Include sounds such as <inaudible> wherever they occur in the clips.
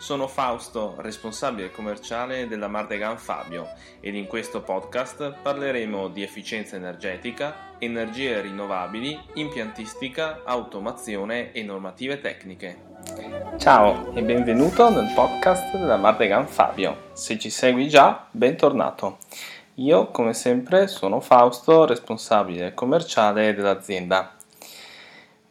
Sono Fausto, responsabile commerciale della Mardegan Fabio ed in questo podcast parleremo di efficienza energetica, energie rinnovabili, impiantistica, automazione e normative tecniche. Ciao e benvenuto nel podcast della Mardegan Fabio. Se ci segui già, bentornato. Io, come sempre, sono Fausto, responsabile commerciale dell'azienda.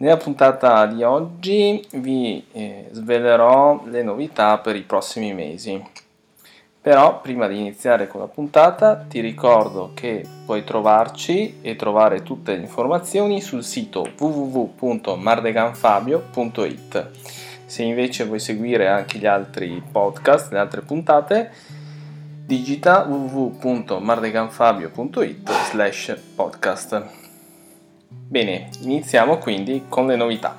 Nella puntata di oggi vi eh, svelerò le novità per i prossimi mesi. Però prima di iniziare con la puntata ti ricordo che puoi trovarci e trovare tutte le informazioni sul sito www.mardeganfabio.it. Se invece vuoi seguire anche gli altri podcast, le altre puntate, digita www.mardeganfabio.it slash podcast. Bene, iniziamo quindi con le novità.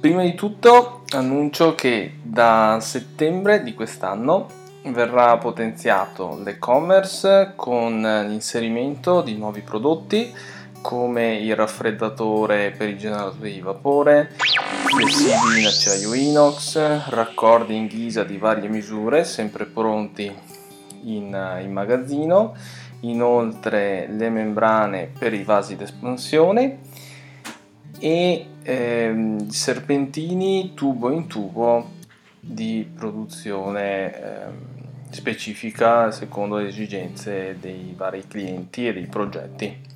Prima di tutto annuncio che da settembre di quest'anno verrà potenziato l'e-commerce con l'inserimento di nuovi prodotti come il raffreddatore per i generatori di vapore, flessibili in acciaio inox, raccordi in ghisa di varie misure, sempre pronti in, in magazzino, inoltre le membrane per i vasi d'espansione e ehm, serpentini tubo in tubo di produzione ehm, specifica secondo le esigenze dei vari clienti e dei progetti.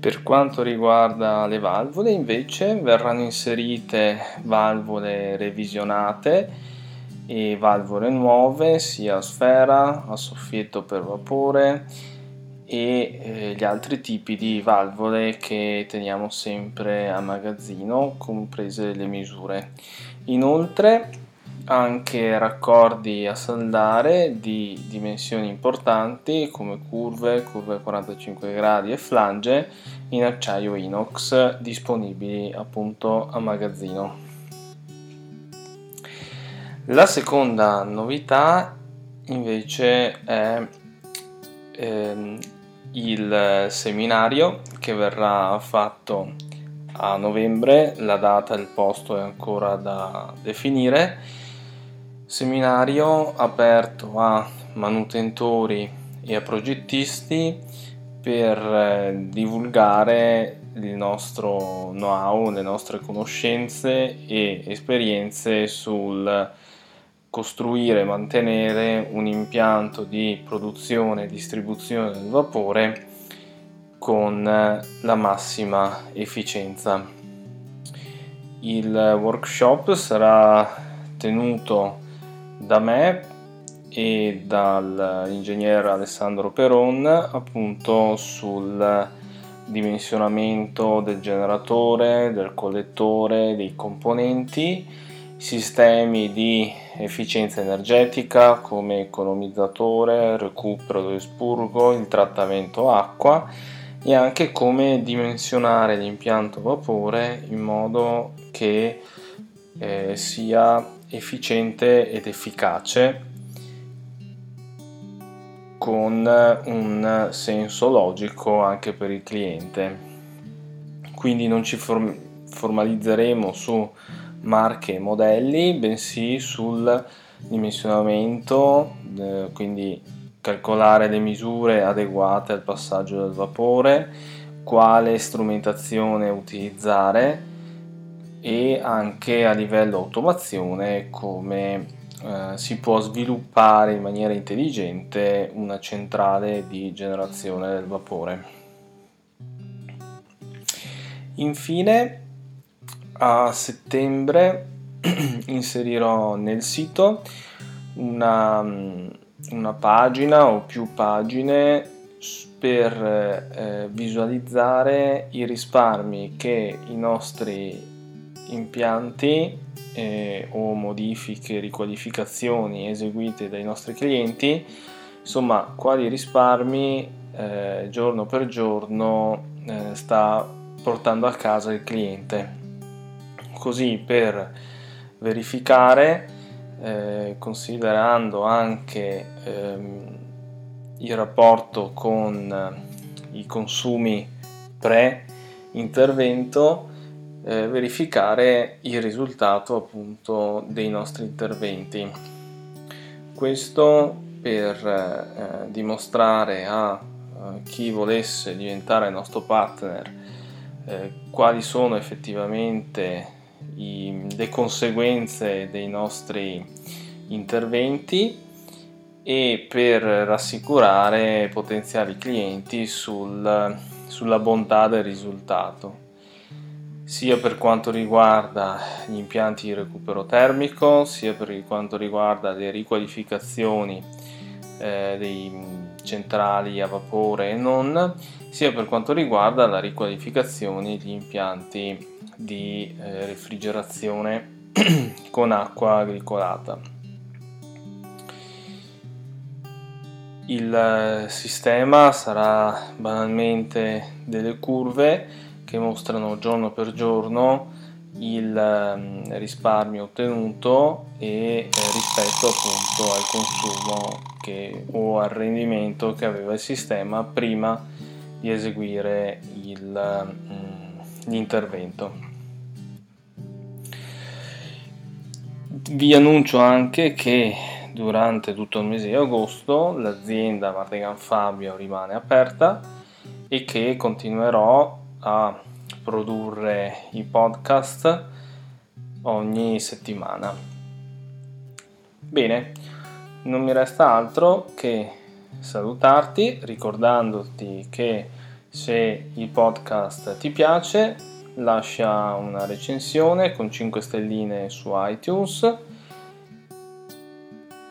Per quanto riguarda le valvole invece verranno inserite valvole revisionate e valvole nuove sia a sfera, a soffietto per vapore e eh, gli altri tipi di valvole che teniamo sempre a magazzino comprese le misure. Inoltre anche raccordi a saldare di dimensioni importanti come curve, curve 45 gradi e flange in acciaio inox disponibili appunto a magazzino. La seconda novità invece è ehm, il seminario che verrà fatto a novembre, la data e il posto è ancora da definire. Seminario aperto a manutentori e a progettisti per eh, divulgare il nostro know-how, le nostre conoscenze e esperienze sul costruire e mantenere un impianto di produzione e distribuzione del vapore con la massima efficienza. Il workshop sarà tenuto da me e dall'ingegnere Alessandro Peron appunto sul dimensionamento del generatore, del collettore, dei componenti, sistemi di efficienza energetica come economizzatore, recupero dell'espurgo, il trattamento acqua e anche come dimensionare l'impianto vapore in modo che eh, sia efficiente ed efficace con un senso logico anche per il cliente. Quindi non ci form- formalizzeremo su marche e modelli, bensì sul dimensionamento, eh, quindi calcolare le misure adeguate al passaggio del vapore, quale strumentazione utilizzare e anche a livello automazione come eh, si può sviluppare in maniera intelligente una centrale di generazione del vapore. Infine a settembre <clears throat> inserirò nel sito una, una pagina o più pagine per eh, visualizzare i risparmi che i nostri impianti eh, o modifiche, riqualificazioni eseguite dai nostri clienti, insomma quali risparmi eh, giorno per giorno eh, sta portando a casa il cliente. Così per verificare, eh, considerando anche ehm, il rapporto con i consumi pre-intervento, eh, verificare il risultato appunto dei nostri interventi. Questo per eh, dimostrare a eh, chi volesse diventare nostro partner eh, quali sono effettivamente i, le conseguenze dei nostri interventi e per rassicurare potenziali clienti sul, sulla bontà del risultato sia per quanto riguarda gli impianti di recupero termico, sia per quanto riguarda le riqualificazioni eh, dei centrali a vapore e non, sia per quanto riguarda la riqualificazione di impianti di eh, refrigerazione <clears throat> con acqua agricolata. Il eh, sistema sarà banalmente delle curve che mostrano giorno per giorno il ehm, risparmio ottenuto e eh, rispetto appunto al consumo che, o al rendimento che aveva il sistema prima di eseguire il, mm, l'intervento. Vi annuncio anche che durante tutto il mese di agosto l'azienda Martegan Fabio rimane aperta e che continuerò a produrre i podcast ogni settimana. Bene, non mi resta altro che salutarti ricordandoti che se il podcast ti piace lascia una recensione con 5 stelline su iTunes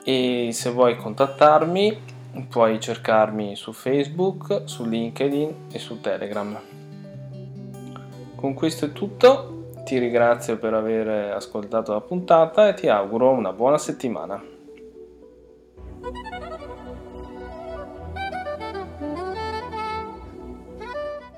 e se vuoi contattarmi puoi cercarmi su Facebook, su LinkedIn e su Telegram. Con questo è tutto, ti ringrazio per aver ascoltato la puntata e ti auguro una buona settimana.